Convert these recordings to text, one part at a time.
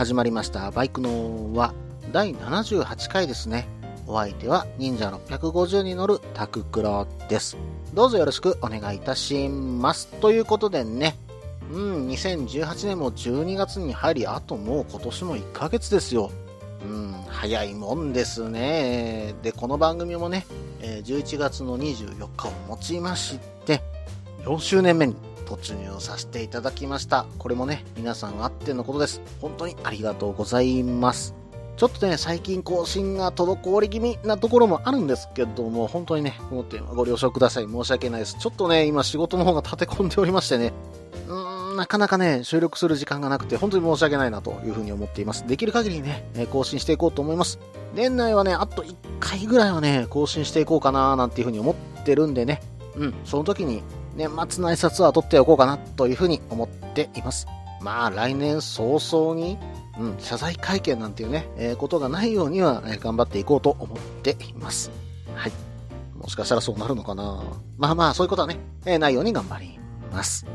始まりました。バイクの輪第78回ですね。お相手は忍者650に乗るタククロです。どうぞよろしくお願いいたします。ということでね、うん、2018年も12月に入り、あともう今年も1ヶ月ですよ。うん、早いもんですね。で、この番組もね、11月の24日をもちまして、4周年目に突入させていただきました。これもね、皆さんあってのことです。本当にありがとうございます。ちょっとね、最近更新が滞り気味なところもあるんですけども、本当にね、このご了承ください。申し訳ないです。ちょっとね、今仕事の方が立て込んでおりましてね、うーん、なかなかね、収録する時間がなくて、本当に申し訳ないなというふうに思っています。できる限りね、更新していこうと思います。年内はね、あと1回ぐらいはね、更新していこうかななんていうふうに思ってるんでね、うん、その時に年末の挨拶は取っておこうかなというふうに思っています。まあ来年早々に、うん、謝罪会見なんていうね、えーことがないようには、えー頑張っていこうと思っています。はい。もしかしたらそうなるのかなまあまあ、そういうことはね、えーないように頑張ります。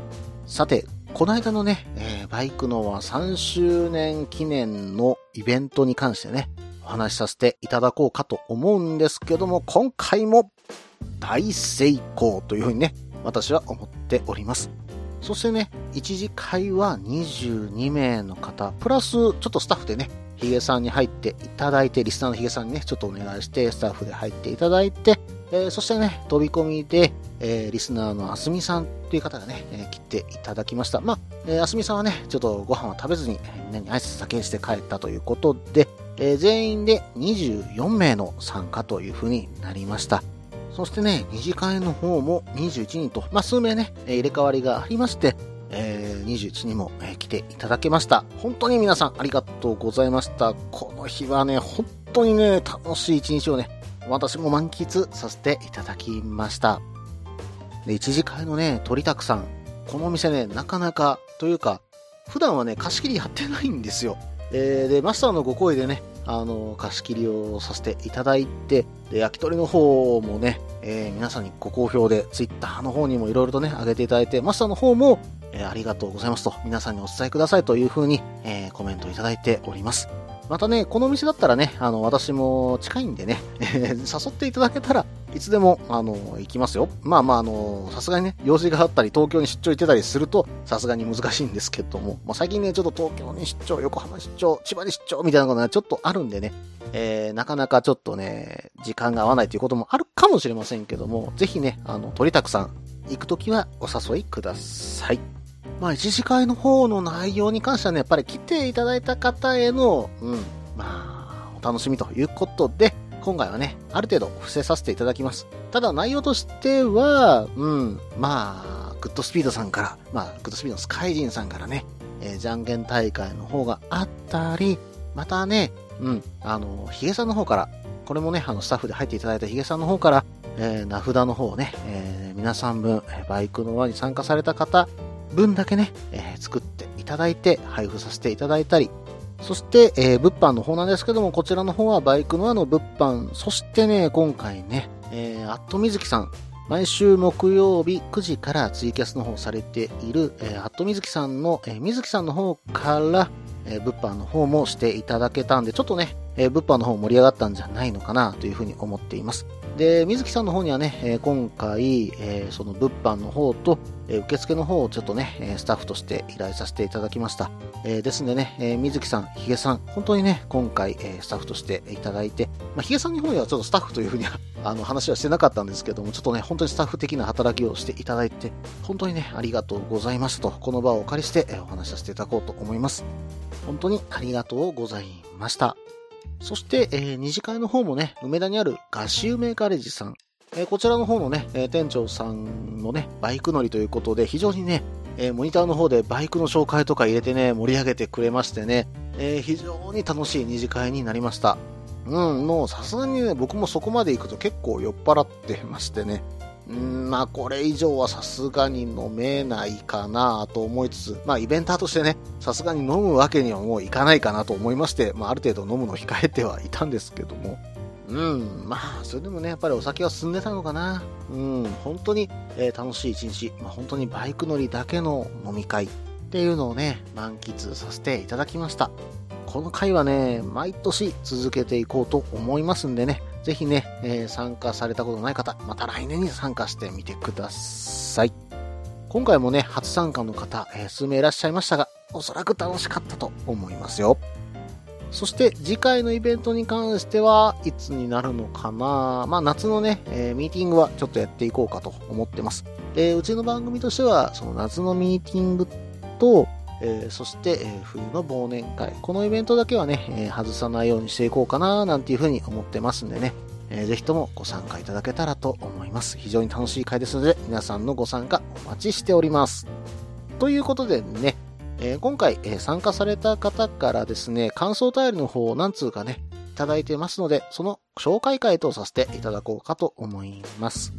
さて、この間のね、えーバイクのは3周年記念のイベントに関してね、お話しさせていただこうかと思うんですけども、今回も大成功というふうにね、私は思っております。そしてね、一次会は22名の方、プラスちょっとスタッフでね、ヒゲさんに入っていただいて、リスナーのヒゲさんにね、ちょっとお願いして、スタッフで入っていただいて、えーそしてね、飛び込みで、えーリスナーのあすみさんという方がね、えー来ていただきました。まあ、えーあすみさんはね、ちょっとご飯は食べずに、みんなに挨拶だけして帰ったということで、え全員で24名の参加というふうになりました。そしてね、二次会の方も21人と、まあ、数名ね、入れ替わりがありまして、えー21人も、えー来ていただけました。本当に皆さんありがとうございました。この日はね、本当にね、楽しい一日をね、私も満喫させていただきました。で、一次会のね、鳥たくさん。このお店ね、なかなか、というか、普段はね、貸し切りやってないんですよ。えーで、マスターのご声でね、あの、貸し切りをさせていただいて、で、焼き鳥の方もね、えー皆さんにご好評で、ツイッターの方にもいろいろとね、あげていただいて、マスターの方も、えーありがとうございますと、皆さんにお伝えくださいというふうに、えーコメントいただいております。またね、このお店だったらね、あの、私も近いんでね、誘っていただけたらいつでも、あの、行きますよ。まあまあ、あの、さすがにね、用事があったり、東京に出張行ってたりすると、さすがに難しいんですけども、まあ最近ね、ちょっと東京に出張、横浜出張、千葉に出張みたいなことがちょっとあるんでね、えー、なかなかちょっとね、時間が合わないということもあるかもしれませんけども、ぜひね、あの、鳥たくさん、行くときはお誘いください。まあ、一次会の方の内容に関してはね、やっぱり来ていただいた方への、うん、まあ、お楽しみということで、今回はね、ある程度伏せさせていただきます。ただ内容としては、うん、まあ、グッドスピードさんから、まあ、グッドスピードのスカイジンさんからね、えーじゃんけん大会の方があったり、またね、うん、あの、ヒゲさんの方から、これもね、あの、スタッフで入っていただいたヒゲさんの方から、えー名札の方をね、えー皆さん分、バイクの輪に参加された方分だけね、えー作っていただいて、配布させていただいたり、そして、えー物販の方なんですけども、こちらの方はバイクのあの物販、そしてね、今回ね、えー、アットみずきさん、毎週木曜日9時からツイキャスの方されている、えー、アットみずきさんの、えー、みずきさんの方から、えー物販の方もしていただけたんで、ちょっとね、えー物販の方盛り上がったんじゃないのかなというふうに思っています。で、水木さんの方にはね、え今回、えその物販の方と、え受付の方をちょっとね、えスタッフとして依頼させていただきました。えですんでね、えー水木さん、ヒゲさん、本当にね、今回、えスタッフとしていただいて、まあ、ヒゲさんの方にはちょっとスタッフというふうには あの話はしてなかったんですけども、ちょっとね、本当にスタッフ的な働きをしていただいて、本当にね、ありがとうございますと、この場をお借りして、えお話しさせていただこうと思います。本当にありがとうございました。そして、えー二次会の方もね、梅田にあるガシウメガレージさん、えーこちらの方のね、えー店長さんのね、バイク乗りということで、非常にね、えー、モニターの方でバイクの紹介とか入れてね、盛り上げてくれましてね、えー、非常に楽しい二次会になりました。うん、もうさすがにね、僕もそこまで行くと結構酔っ払ってましてね、うん、まあこれ以上はさすがに飲めないかなと思いつつ、まあイベンターとしてね、さすがに飲むわけにはもういかないかなと思いまして、まあある程度飲むの控えてはいたんですけども、うん、まあ、それでもね、やっぱりお酒は進んでたのかな。うん、本当に、えー、楽しい一日、まあ、本当にバイク乗りだけの飲み会っていうのをね、満喫させていただきました。この回はね、毎年続けていこうと思いますんでね、ぜひね、えー、参加されたことない方、また来年に参加してみてください。今回もね、初参加の方、えー、数名いらっしゃいましたが、おそらく楽しかったと思いますよ。そして次回のイベントに関してはいつになるのかなまあ夏のね、えー、ミーティングはちょっとやっていこうかと思ってます。え、うちの番組としては、その夏のミーティングと、えー、そして、え、冬の忘年会。このイベントだけはね、え、外さないようにしていこうかななんていうふうに思ってますんでね、えー、ぜひともご参加いただけたらと思います。非常に楽しい会ですので、皆さんのご参加お待ちしております。ということでね、えー、今回、えー、参加された方からですね、感想タイルの方を何通かね、いただいてますので、その紹介会とさせていただこうかと思います。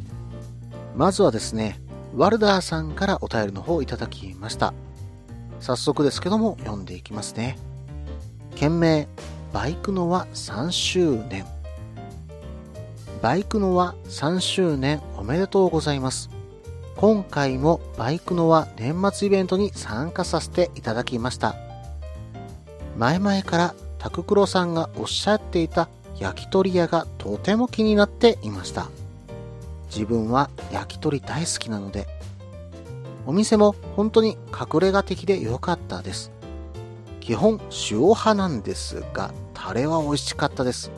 まずはですね、ワルダーさんからお便りの方をいただきました。早速ですけども、読んでいきますね。件名、バイクの輪3周年。バイクの輪3周年おめでとうございます。今回もバイクの輪年末イベントに参加させていただきました。前々からタククロさんがおっしゃっていた焼き鳥屋がとても気になっていました。自分は焼き鳥大好きなので、お店も本当に隠れ家的で良かったです。基本塩派なんですが、タレは美味しかったです。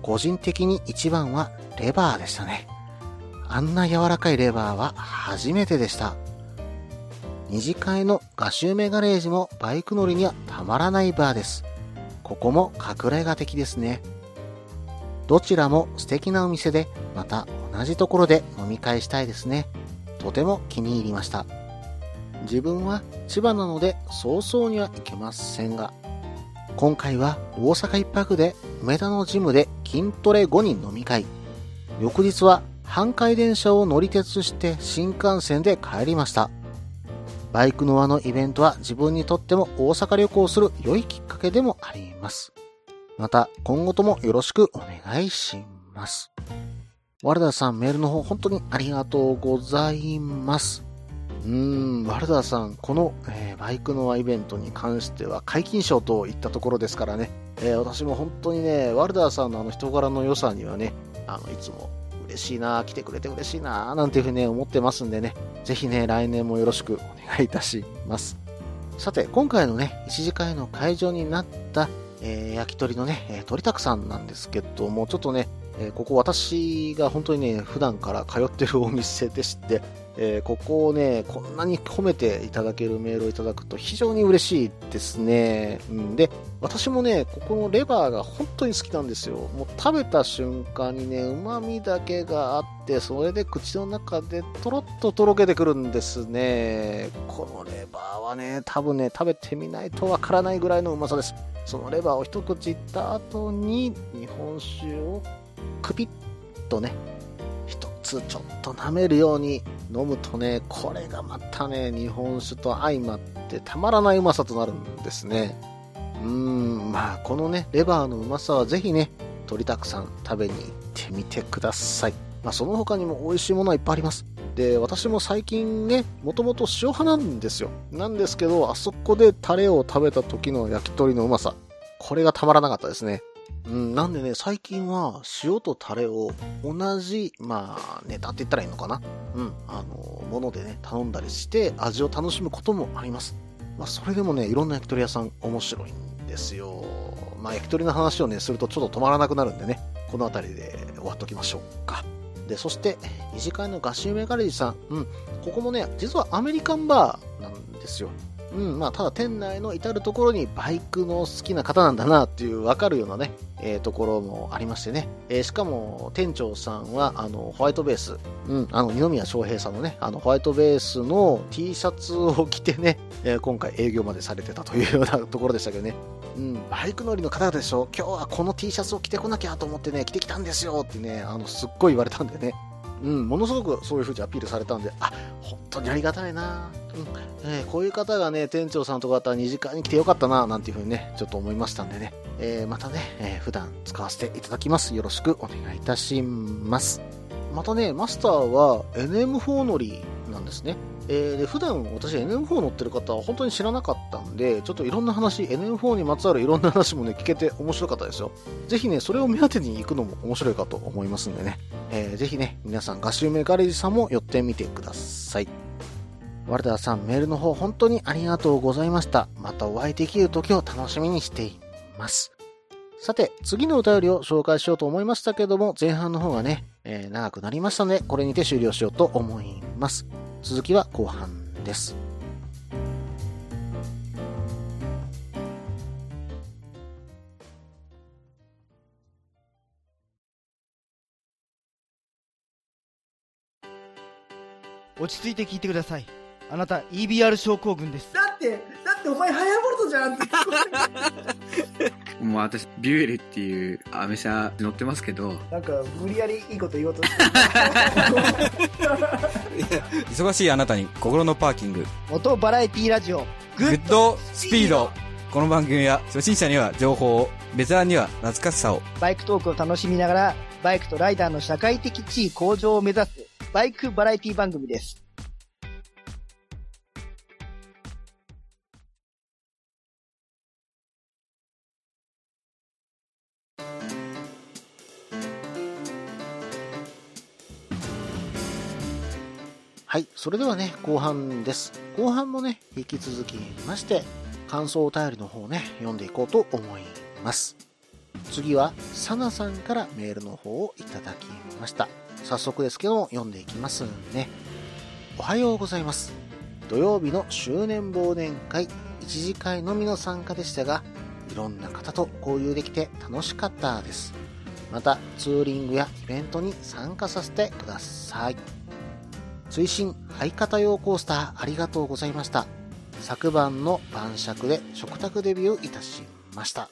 個人的に一番はレバーでしたね。あんな柔らかいレバーは初めてでした。二次会のガシューメガレージもバイク乗りにはたまらないバーです。ここも隠れ家的ですね。どちらも素敵なお店で、また同じところで飲み会したいですね。とても気に入りました。自分は千葉なので早々には行けませんが、今回は大阪一泊で梅田のジムで筋トレ5人飲み会。翌日は阪海電車を乗り鉄して新幹線で帰りました。バイクの輪のイベントは自分にとっても大阪旅行する良いきっかけでもあります。また今後ともよろしくお願いします。ワルダさんメールの方本当にありがとうございます。うん、ワルダーさん、この、えー、バイクの輪イベントに関しては解禁賞といったところですからね、えー、私も本当にね、ワルダーさん。のあの人柄の良さにはね、あの、いつも嬉しいな、来てくれて嬉しいな、なん。ていうふうにね、思ってますん。でね、ぜひね、来年もよろしくお願いいたします。さて、今回のね、一次会の会場になった、えー、焼き鳥のね、え、鳥たくさん。なん。ですけども、ちょっとね、えー、ここ私が本当にね、普段から通ってるお店でして、えー、ここをね、こんなに褒めていただけるメールをいただくと非常に嬉しいですね。うん、で、私もね、ここのレバーが本当に好きなんですよ。もう食べた瞬間にね、旨味だけがあって、それで口の中でとろっととろけてくるんですね。このレバーはね、多分ね、食べてみないとわからないぐらいのうまさです。そのレバーを一口いった後に、日本酒をクピッとね、一つちょっと舐めるように飲むとね、これがまたね、日本酒と相まってたまらないうまさとなるんですね。うーん、まあ、このね、レバーのうまさはぜひね、鳥たくさん食べに行ってみてください。まあ、その他にも美味しいものはいっぱいあります。で、私も最近ね、もともと塩派なんですよ。なんですけど、あそこでタレを食べた時の焼き鳥のうまさ、これがたまらなかったですね。うん、なんでね、最近は塩とタレを同じ、まあ、ネタって言ったらいいのかなうん、あの、ものでね、頼んだりして味を楽しむこともあります。まあ、それでもね、いろんな焼き鳥屋さん面白いんですよ。まあ、焼き鳥の話をね、するとちょっと止まらなくなるんでね、この辺りで終わっときましょうか。で、そして、二次会のガシュメガレージさん。うん、ここもね、実はアメリカンバーなんですよ。うん、まあ、ただ店内の至るところにバイクの好きな方なんだなっていうわかるようなね、えー、ところもありましてね。えー、しかも、店長さんは、あの、ホワイトベース、うん、あの、二宮翔平さんのね、あの、ホワイトベースの T シャツを着てね、えー、今回営業までされてたというようなところでしたけどね。うん、バイク乗りの方でしょ今日はこの T シャツを着てこなきゃと思ってね、着てきたんですよってね、あの、すっごい言われたんでね。うん、ものすごくそういうふうにアピールされたんで、あ、本当にありがたいな、うんえー、こういう方がね、店長さんとかだったら2時間に来てよかったな、なんていうふうにね、ちょっと思いましたんでね、えー、またね、えー、普段使わせていただきます。よろしくお願いいたします。またね、マスターは NM4 乗りなんですね。えー、で普段私 NM4 乗ってる方は本当に知らなかったんで、ちょっといろんな話、NM4 にまつわるいろんな話もね、聞けて面白かったですよ。ぜひね、それを目当てに行くのも面白いかと思いますんでね。えー、ぜひね、皆さん、ガシュメガレージさんも寄ってみてください。ワルダーさん、メールの方本当にありがとうございました。またお会いできる時を楽しみにしています。さて、次のお便りを紹介しようと思いましたけども、前半の方がね、えー、長くなりましたので、これにて終了しようと思います。続きは後半です。落ち着いて聞いてください。あなた EBR 症候群です。だって、だってお前ハヤボルトじゃんって。もう私、ビュエルっていうアメ車乗ってますけど。なんか、無理やりいいこと言おうとして 忙しいあなたに心のパーキング。モトバラエティラジオ。 Good Speed。この番組は初心者には情報を、ベテランには懐かしさを。バイクトークを楽しみながら、バイクとライダーの社会的地位向上を目指す、バイクバラエティ番組です。はい。それではね、後半です。後半もね、引き続きまして、感想お便りの方ね、読んでいこうと思います。次は、サナさんからメールの方をいただきました。早速ですけども、読んでいきますね。おはようございます。土曜日の周年忘年会、一次会のみの参加でしたが、いろんな方と交流できて楽しかったです。また、ツーリングやイベントに参加させてください。追伸相方用コースターありがとうございました。昨晩の晩酌で食卓デビューいたしました。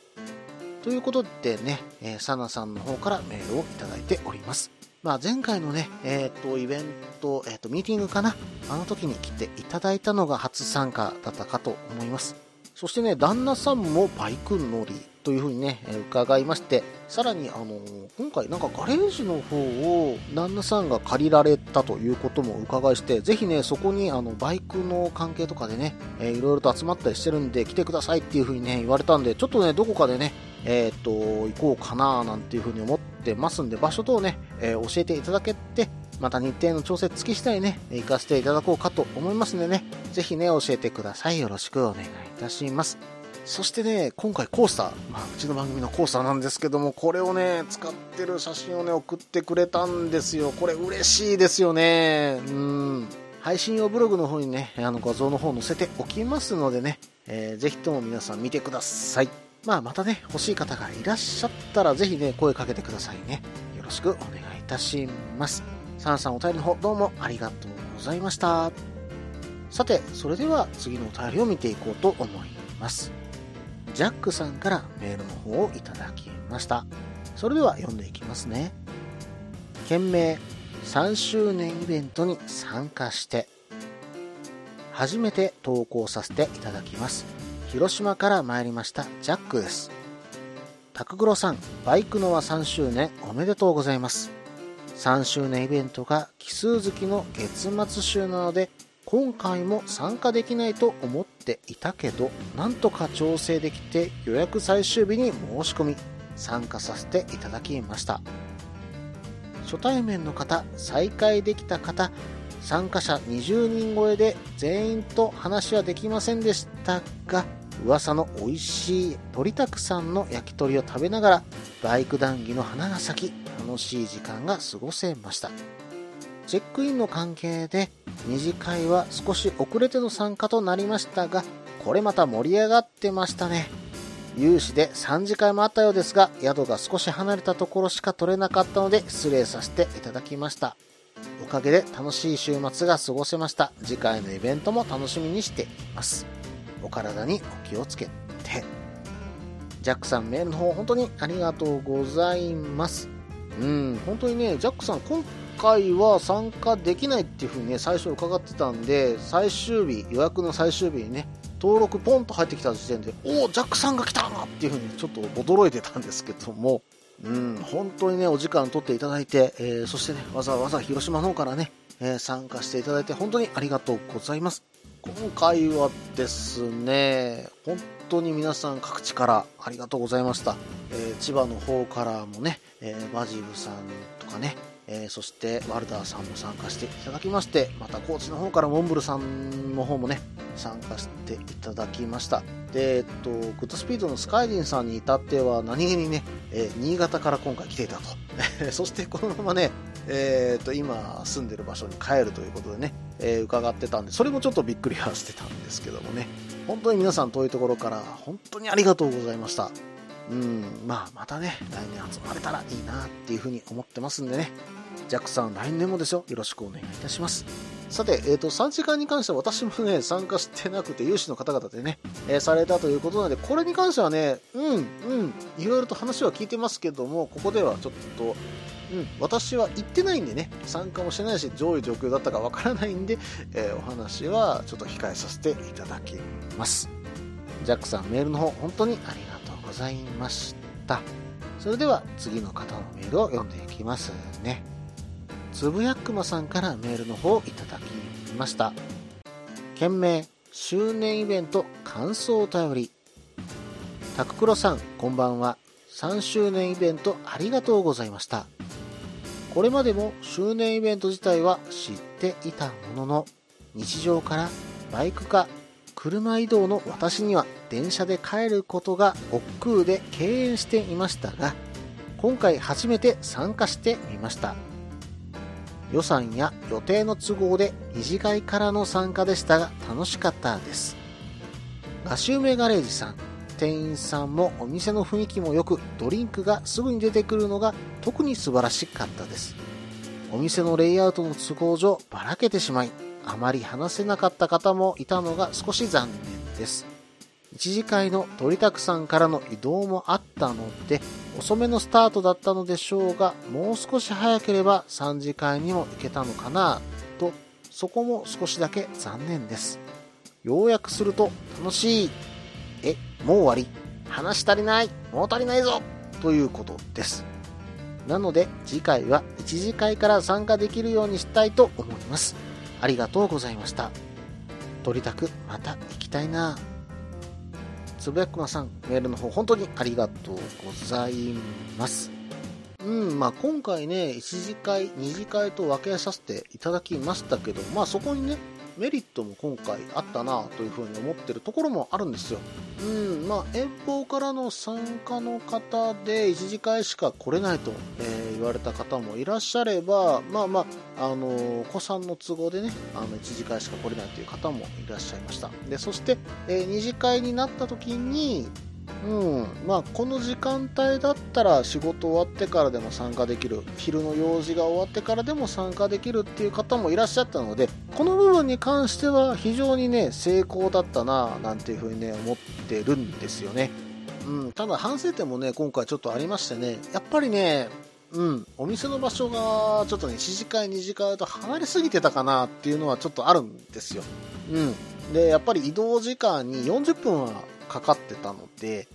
ということでね、えー、サナさんの方からメールをいただいております。まあ、前回のね、えっ、ー、と、イベント、えっ、ー、と、ミーティングかな？あの時に来ていただいたのが初参加だったかと思います。そしてね、旦那さんもバイク乗りというふうにね、え伺いまして、さらに、あの、今回なんかガレージの方を旦那さんが借りられたということも伺いして、ぜひね、そこにあの、バイクの関係とかでね、えー、いろいろと集まったりしてるんで、来てくださいっていうふうにね、言われたんで、ちょっとね、どこかでね、えー、っと、行こうかななんていうふうに思ってますんで、場所等ね、えー、教えていただけて、また日程の調整付き次第ね、行かせていただこうかと思いますんでね、ぜひね、教えてください。よろしくお願いいたします。そしてね、今回コースター、まあ、うちの番組のコースターなんですけども、これをね、使ってる写真をね、送ってくれたんですよ。これ嬉しいですよね。うん。配信用ブログの方にね、あの画像の方載せておきますのでね、えー、ぜひとも皆さん見てください。まあ、またね、欲しい方がいらっしゃったら、ぜひね、声かけてくださいね。よろしくお願いいたします。サンさんお便りの方、どうもありがとうございました。さて、それでは次のお便りを見ていこうと思います。ジャックさんからメールの方をいただきました。それでは読んでいきますね。件名3周年イベントに参加して初めて投稿させていただきます。広島から参りましたジャックです。タクグロさん、バイクのは3周年おめでとうございます。3周年イベントが奇数月の月末週なので今回も参加できないと思っていたけどなんとか調整できて予約最終日に申し込み参加させていただきました。初対面の方再会できた方参加者20人超えで全員と話はできませんでしたが噂の美味しい鳥たくさんの焼き鳥を食べながらバイク談義の花が咲き楽しい時間が過ごせました。チェックインの関係で二次会は少し遅れての参加となりましたがこれまた盛り上がってましたね。有志で3次会もあったようですが、宿が少し離れたところしか取れなかったので失礼させていただきました。おかげで楽しい週末が過ごせました。次回のイベントも楽しみにしています。お体にお気をつけて。ジャックさんメールの方本当にありがとうございます。うん、本当にね、ジャックさん今回は参加できないっていう風にね、最初伺ってたんで、最終日、予約の最終日にね、登録ポンと入ってきた時点で、おお、ジャックさんが来たなっていう風にちょっと驚いてたんですけども、うん、本当にね、お時間取っていただいて、えーそしてね、わざわざ広島の方からね、えー参加していただいて本当にありがとうございます。今回はですね、本当に皆さん各地からありがとうございました。えー千葉の方からもね、えーバジルさんとかね、えーそしてワルダーさんも参加していただきまして、また高知の方からモンブルさんの方もね、参加していただきました。で、えっと、グッドスピードのスカイリンさんに至っては何気にね、えー新潟から今回来ていたと。そしてこのままね、えーっと、今住んでる場所に帰るということでね、えー伺ってたんで、それもちょっとびっくりはしてたんですけどもね、本当に皆さん遠いところから本当にありがとうございました。うん、まあ、またね、来年集まれたらいいなっていうふうに思ってますんでね、ジャックさん来年もですよ、よろしくお願いいたします。さて、えっ、と、3時間に関しては私もね、参加してなくて、有志の方々でね、えーされたということなので、これに関してはね、うん、うん、いろいろと話は聞いてますけども、ここではちょっと、うん、私は行ってないんでね、参加もしてないし、上位状況だったかわからないんで、えーお話はちょっと控えさせていただきます。ジャックさん、メールの方、本当にありがとうございました。それでは、次の方のメールを読んでいきますね。つぶやくまさんからメールの方をいただきました。件名、周年イベント感想お便り。タククロさん、こんばんは。3周年イベントありがとうございました。これまでも周年イベント自体は知っていたものの、日常からバイクか車移動の私には電車で帰ることが億劫で敬遠していましたが、今回初めて参加してみました。予算や予定の都合で二次会からの参加でしたが楽しかったです。ガシューメガレージさん、店員さんもお店の雰囲気も良く、ドリンクがすぐに出てくるのが特に素晴らしかったです。お店のレイアウトの都合上ばらけてしまい、あまり話せなかった方もいたのが少し残念です。一次会の鳥たくさんからの移動もあったので、遅めのスタートだったのでしょうが、もう少し早ければ3次会にも行けたのかなと、そこも少しだけ残念です。ようやくすると楽しい。え、もう終わり話足りないもう足りないぞということです。なので次回は一次会から参加できるようにしたいと思います。ありがとうございました。取りたくまた行きたいなつぶやくまさん、メールの方本当にありがとうございます。うん、まあ今回ね、1次会、2次会と分けさせていただきましたけど、まあそこにね、メリットも今回あったなというふうに思ってるところもあるんですよ。うん、まあ遠方からの参加の方で1次会しか来れないと、えー言われた方もいらっしゃれば、まあまあ、あのお子さんの都合でね、あの1次会しか来れないという方もいらっしゃいました。で、そして、えー二次会になった時に、うん、まあこの時間帯だったら仕事終わってからでも参加できる。昼の用事が終わってからでも参加できるっていう方もいらっしゃったのでこの部分に関しては非常にね成功だったななんていうふうにね思ってるんですよね、うん、ただ反省点もね今回ちょっとありましてねやっぱりねうん、お店の場所がちょっとね、1次会、2次会と離れすぎてたかなっていうのはちょっとあるんですよ。うん。で、やっぱり移動時間に40分はかかってたので、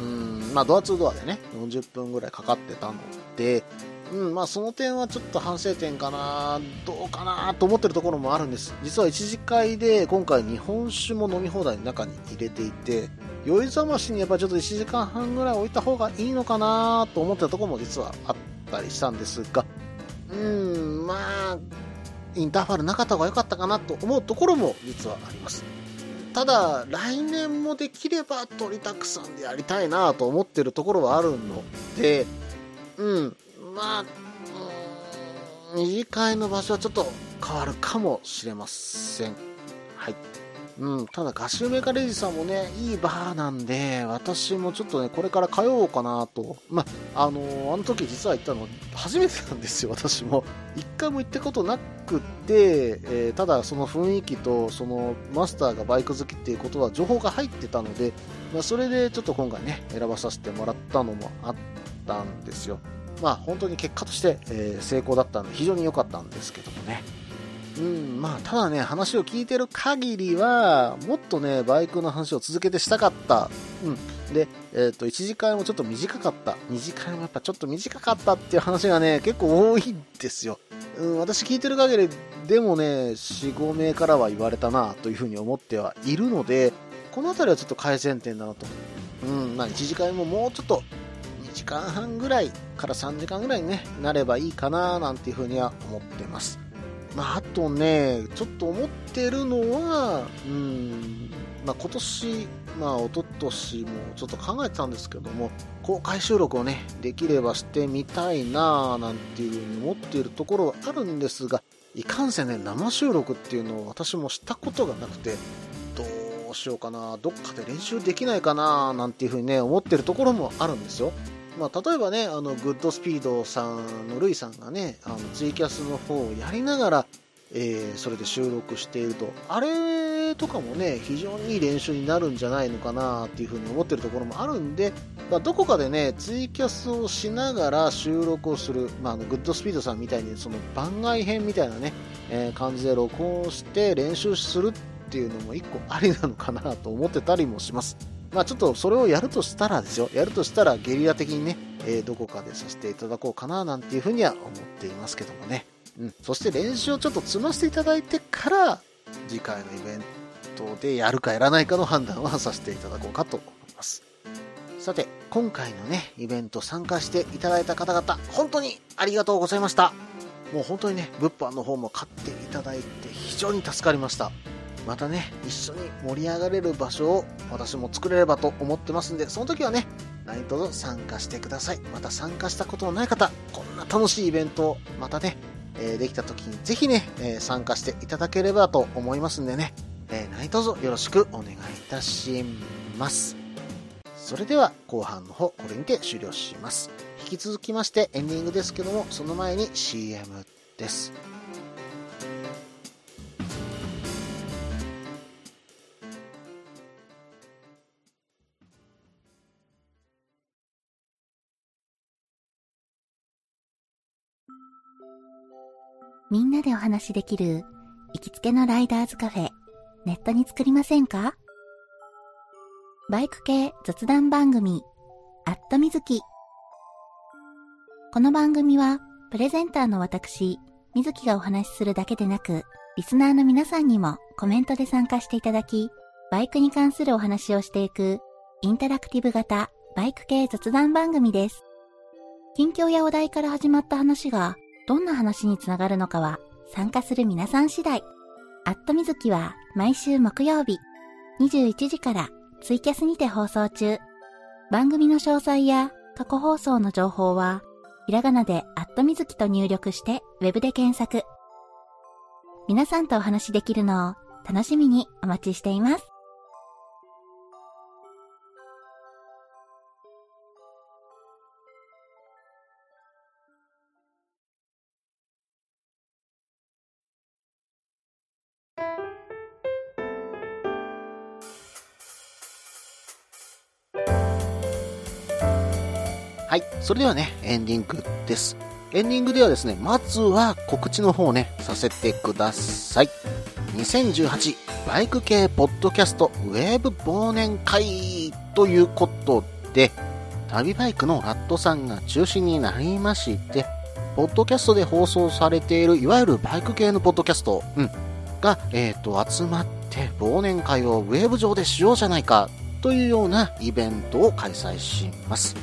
うん、まあドア2ドアでね、40分ぐらいかかってたので、うん、まあその点はちょっと反省点かな、どうかなと思ってるところもあるんです。実は1次会で今回日本酒も飲み放題の中に入れていて、酔いざましにやっぱりちょっと1時間半ぐらい置いた方がいいのかなと思ってたところも実はあったりしたんですが、うん、まあ、インターファルなかった方が良かったかなと思うところも実はあります。ただ、来年もできれば鳥たくさんでやりたいなと思ってるところはあるので、うん、まあ、うん二次会の場所はちょっと変わるかもしれません。はい。うん、ただガシュメカレジさんもね、いいバーなんで、私もちょっとね、これから通おうかなと。ま、あのーあの時実は行ったの初めてなんですよ、私も。一回も行ったことなくて、えーただその雰囲気と、そのマスターがバイク好きっていうことは情報が入ってたので、まあ、それでちょっと今回ね、選ばさせてもらったのもあったんですよ。まあ本当に結果として、えー成功だったんで非常に良かったんですけどもね。うん、まあただね、話を聞いてる限りは、もっとね、バイクの話を続けてしたかった。うん。で、えっ、と、1次会もちょっと短かった。2次会もやっぱちょっと短かったっていう話がね、結構多いんですよ。うん、私聞いてる限りでもね、4、5名からは言われたなというふうに思ってはいるので、この辺りはちょっと改善点だなと。うん、まあ1次会ももうちょっと2時間半ぐらいから3時間ぐらいに、ね、なればいいかななんていうふうには思ってます。まあ、あとね、ちょっと思ってるのは、うん、まあ、今年、まあ、一昨年もちょっと考えてたんですけども、公開収録をね、できればしてみたいなぁなんていうふうに思っているところはあるんですが、いかんせんね、生収録っていうのを私もしたことがなくて、どうしようかな、どっかで練習できないかな、なんていうふうにね、思ってるところもあるんですよ。まあ、例えばね、あの、グッドスピードさんのルイさんがね、あの、ツイキャスの方をやりながら、えーそれで収録していると、あれとかもね、非常にいい練習になるんじゃないのかなっていうふうに思ってるところもあるんで、まあ、どこかでね、ツイキャスをしながら収録をする、まあ、あのグッドスピードさんみたいに、その番外編みたいなね、えー感じで録音して練習するっていうのも一個ありなのかなと思ってたりもします。まあちょっとそれをやるとしたらですよ、やるとしたらゲリラ的にね、えーどこかでさせていただこうかななんていうふうには思っていますけどもね。うん。そして練習をちょっと積ませていただいてから、次回のイベントでやるかやらないかの判断はさせていただこうかと思います。さて、今回のね、イベント参加していただいた方々、本当にありがとうございました。もう本当にね、物販の方も買っていただいて非常に助かりました。またね、一緒に盛り上がれる場所を私も作れればと思ってますんで、その時はね、何卒参加してください。また参加したことのない方、こんな楽しいイベントをまたね、えーできた時にぜひね、えー参加していただければと思いますんでね、えー何卒よろしくお願いいたします。それでは後半の方、これにて終了します。引き続きましてエンディングですけども、その前に CM です。話しできる行きつけのライダーズカフェ、ネットに作りませんか？バイク系雑談番組、アットみずき。この番組は、プレゼンターの私、みずきがお話しするだけでなく、リスナーの皆さんにもコメントで参加していただき、バイクに関するお話をしていく、インタラクティブ型バイク系雑談番組です。近況やお題から始まった話が、どんな話につながるのかは参加する皆さん次第。アットみずきは毎週木曜日21時からツイキャスにて放送中。番組の詳細や過去放送の情報はひらがなでアットみずきと入力してウェブで検索。皆さんとお話しできるのを楽しみにお待ちしています。それではね、エンディングです。エンディングではですね、まずは告知の方をね、させてください。2018バイク系ポッドキャストウェーブ忘年会ということで、旅バイクのラットさんが中心になりまして、ポッドキャストで放送されている、いわゆるバイク系のポッドキャスト、うん、が、えっ、と、集まって忘年会をウェーブ上でしようじゃないか、というようなイベントを開催します。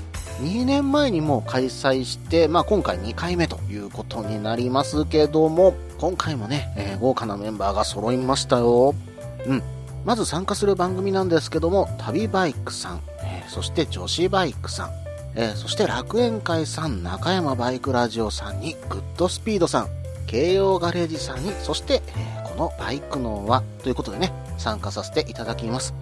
2年前にも開催して、まあ、今回2回目ということになりますけども、今回もね、えー豪華なメンバーが揃いましたよ。うん。まず参加する番組なんですけども、旅バイクさん、えーそして女子バイクさん、えーそして楽園会さん、中山バイクラジオさんに、グッドスピードさん、京葉ガレージさんに、そして、えこのバイクの輪ということでね、参加させていただきます。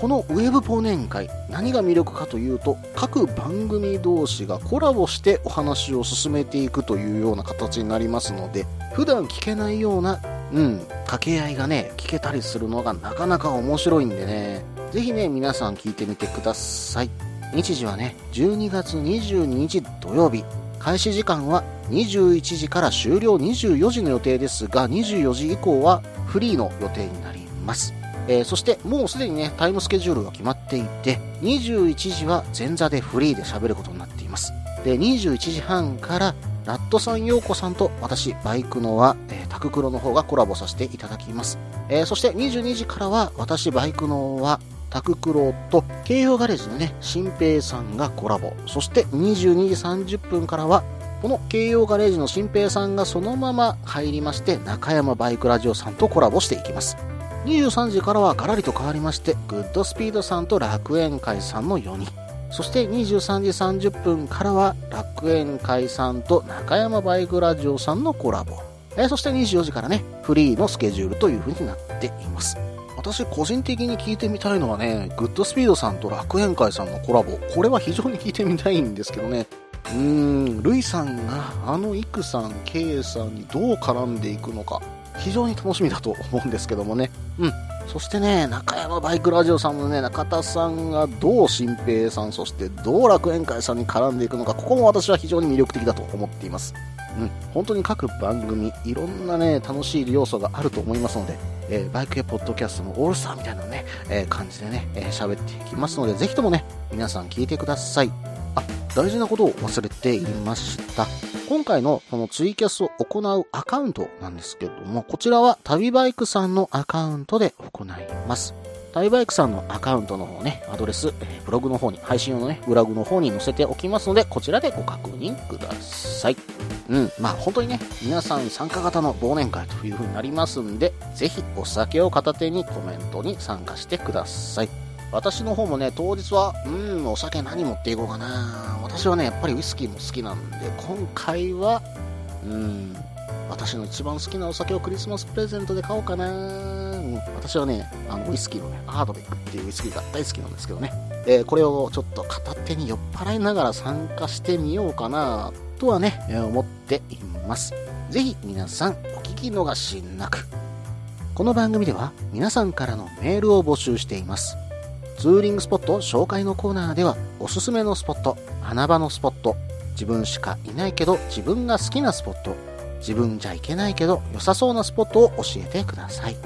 このウェブ忘年会、何が魅力かというと、各番組同士がコラボしてお話を進めていくというような形になりますので、普段聞けないような、うん、掛け合いがね、聞けたりするのがなかなか面白いんでね、ぜひね、皆さん聞いてみてください。日時はね、12月22日土曜日、開始時間は21時から終了24時の予定ですが、24時以降はフリーの予定になります。えーそしてもうすでにね、タイムスケジュールが決まっていて、21時は前座でフリーで喋ることになっています。で、21時半から、ラットさん、ヨーコさんと私、バイクのは、えータククロの方がコラボさせていただきます。えーそして22時からは、私、バイクのは、タククロと、京葉ガレージのね、新平さんがコラボ。そして22時30分からは、この京葉ガレージの新平さんがそのまま入りまして、中山バイクラジオさんとコラボしていきます。23時からはガラリと変わりまして、グッドスピードさんと楽園会さんの4人。そして23時30分からは楽園会さんと中山バイクラジオさんのコラボ。えそして24時からね、フリーのスケジュールという風になっています。私個人的に聞いてみたいのはね、グッドスピードさんと楽園会さんのコラボ。これは非常に聞いてみたいんですけどね。うーん、ルイさんがあのイクさん、ケイさんにどう絡んでいくのか、非常に楽しみだと思うんですけどもね。うん。そしてね、中山バイクラジオさんのね、中田さんがどう新平さん、そしてどう楽園会さんに絡んでいくのか、ここも私は非常に魅力的だと思っています。うん。本当に各番組、いろんなね、楽しい要素があると思いますので、えーバイクやポッドキャストのオールスターみたいなね、えー感じでね、えー喋っていきますので、ぜひともね、皆さん聞いてください。あ、大事なことを忘れていました。今回のこのツイキャスを行うアカウントなんですけれども、こちらは旅バイクさんのアカウントで行います。旅バイクさんのアカウントの方ね、アドレス、ブログの方に、配信用のね、ブログの方に載せておきますので、こちらでご確認ください。うん、まあ本当にね、皆さん参加型の忘年会という風になりますんで、ぜひお酒を片手にコメントに参加してください。私の方もね、当日は、うん、お酒何持っていこうかな。私はね、やっぱりウイスキーも好きなんで、今回は、うん、私の一番好きなお酒をクリスマスプレゼントで買おうかな。うん、私はね、あの、ウイスキーのね、アードベックっていうウイスキーが大好きなんですけどね。えーこれをちょっと片手に酔っ払いながら参加してみようかな、とはね、思っています。ぜひ皆さんお聞き逃しなく。この番組では皆さんからのメールを募集しています。ツーリングスポット紹介のコーナーではおすすめのスポット、穴場のスポット、自分しかいないけど自分が好きなスポット、自分じゃいけないけど良さそうなスポットを教えてください。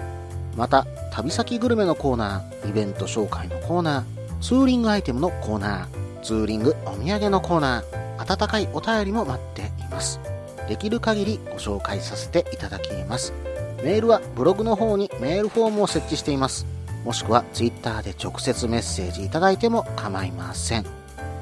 また、旅先グルメのコーナー、イベント紹介のコーナー、ツーリングアイテムのコーナー、ツーリングお土産のコーナー、温かいお便りも待っています。できる限りご紹介させていただきます。メールはブログの方にメールフォームを設置しています。もしくはツイッターで直接メッセージいただいても構いません。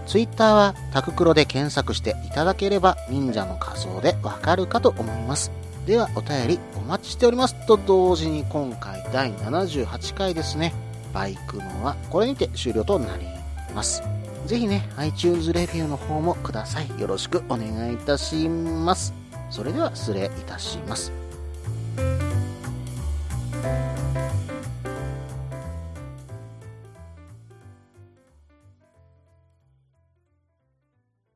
ツイッターはタククロで検索していただければ忍者の仮装でわかるかと思います。ではお便りお待ちしておりますと同時に今回第78回ですね。バイクのはこれにて終了となります。ぜひね、iTunes レビューの方もください。よろしくお願いいたします。それでは失礼いたします。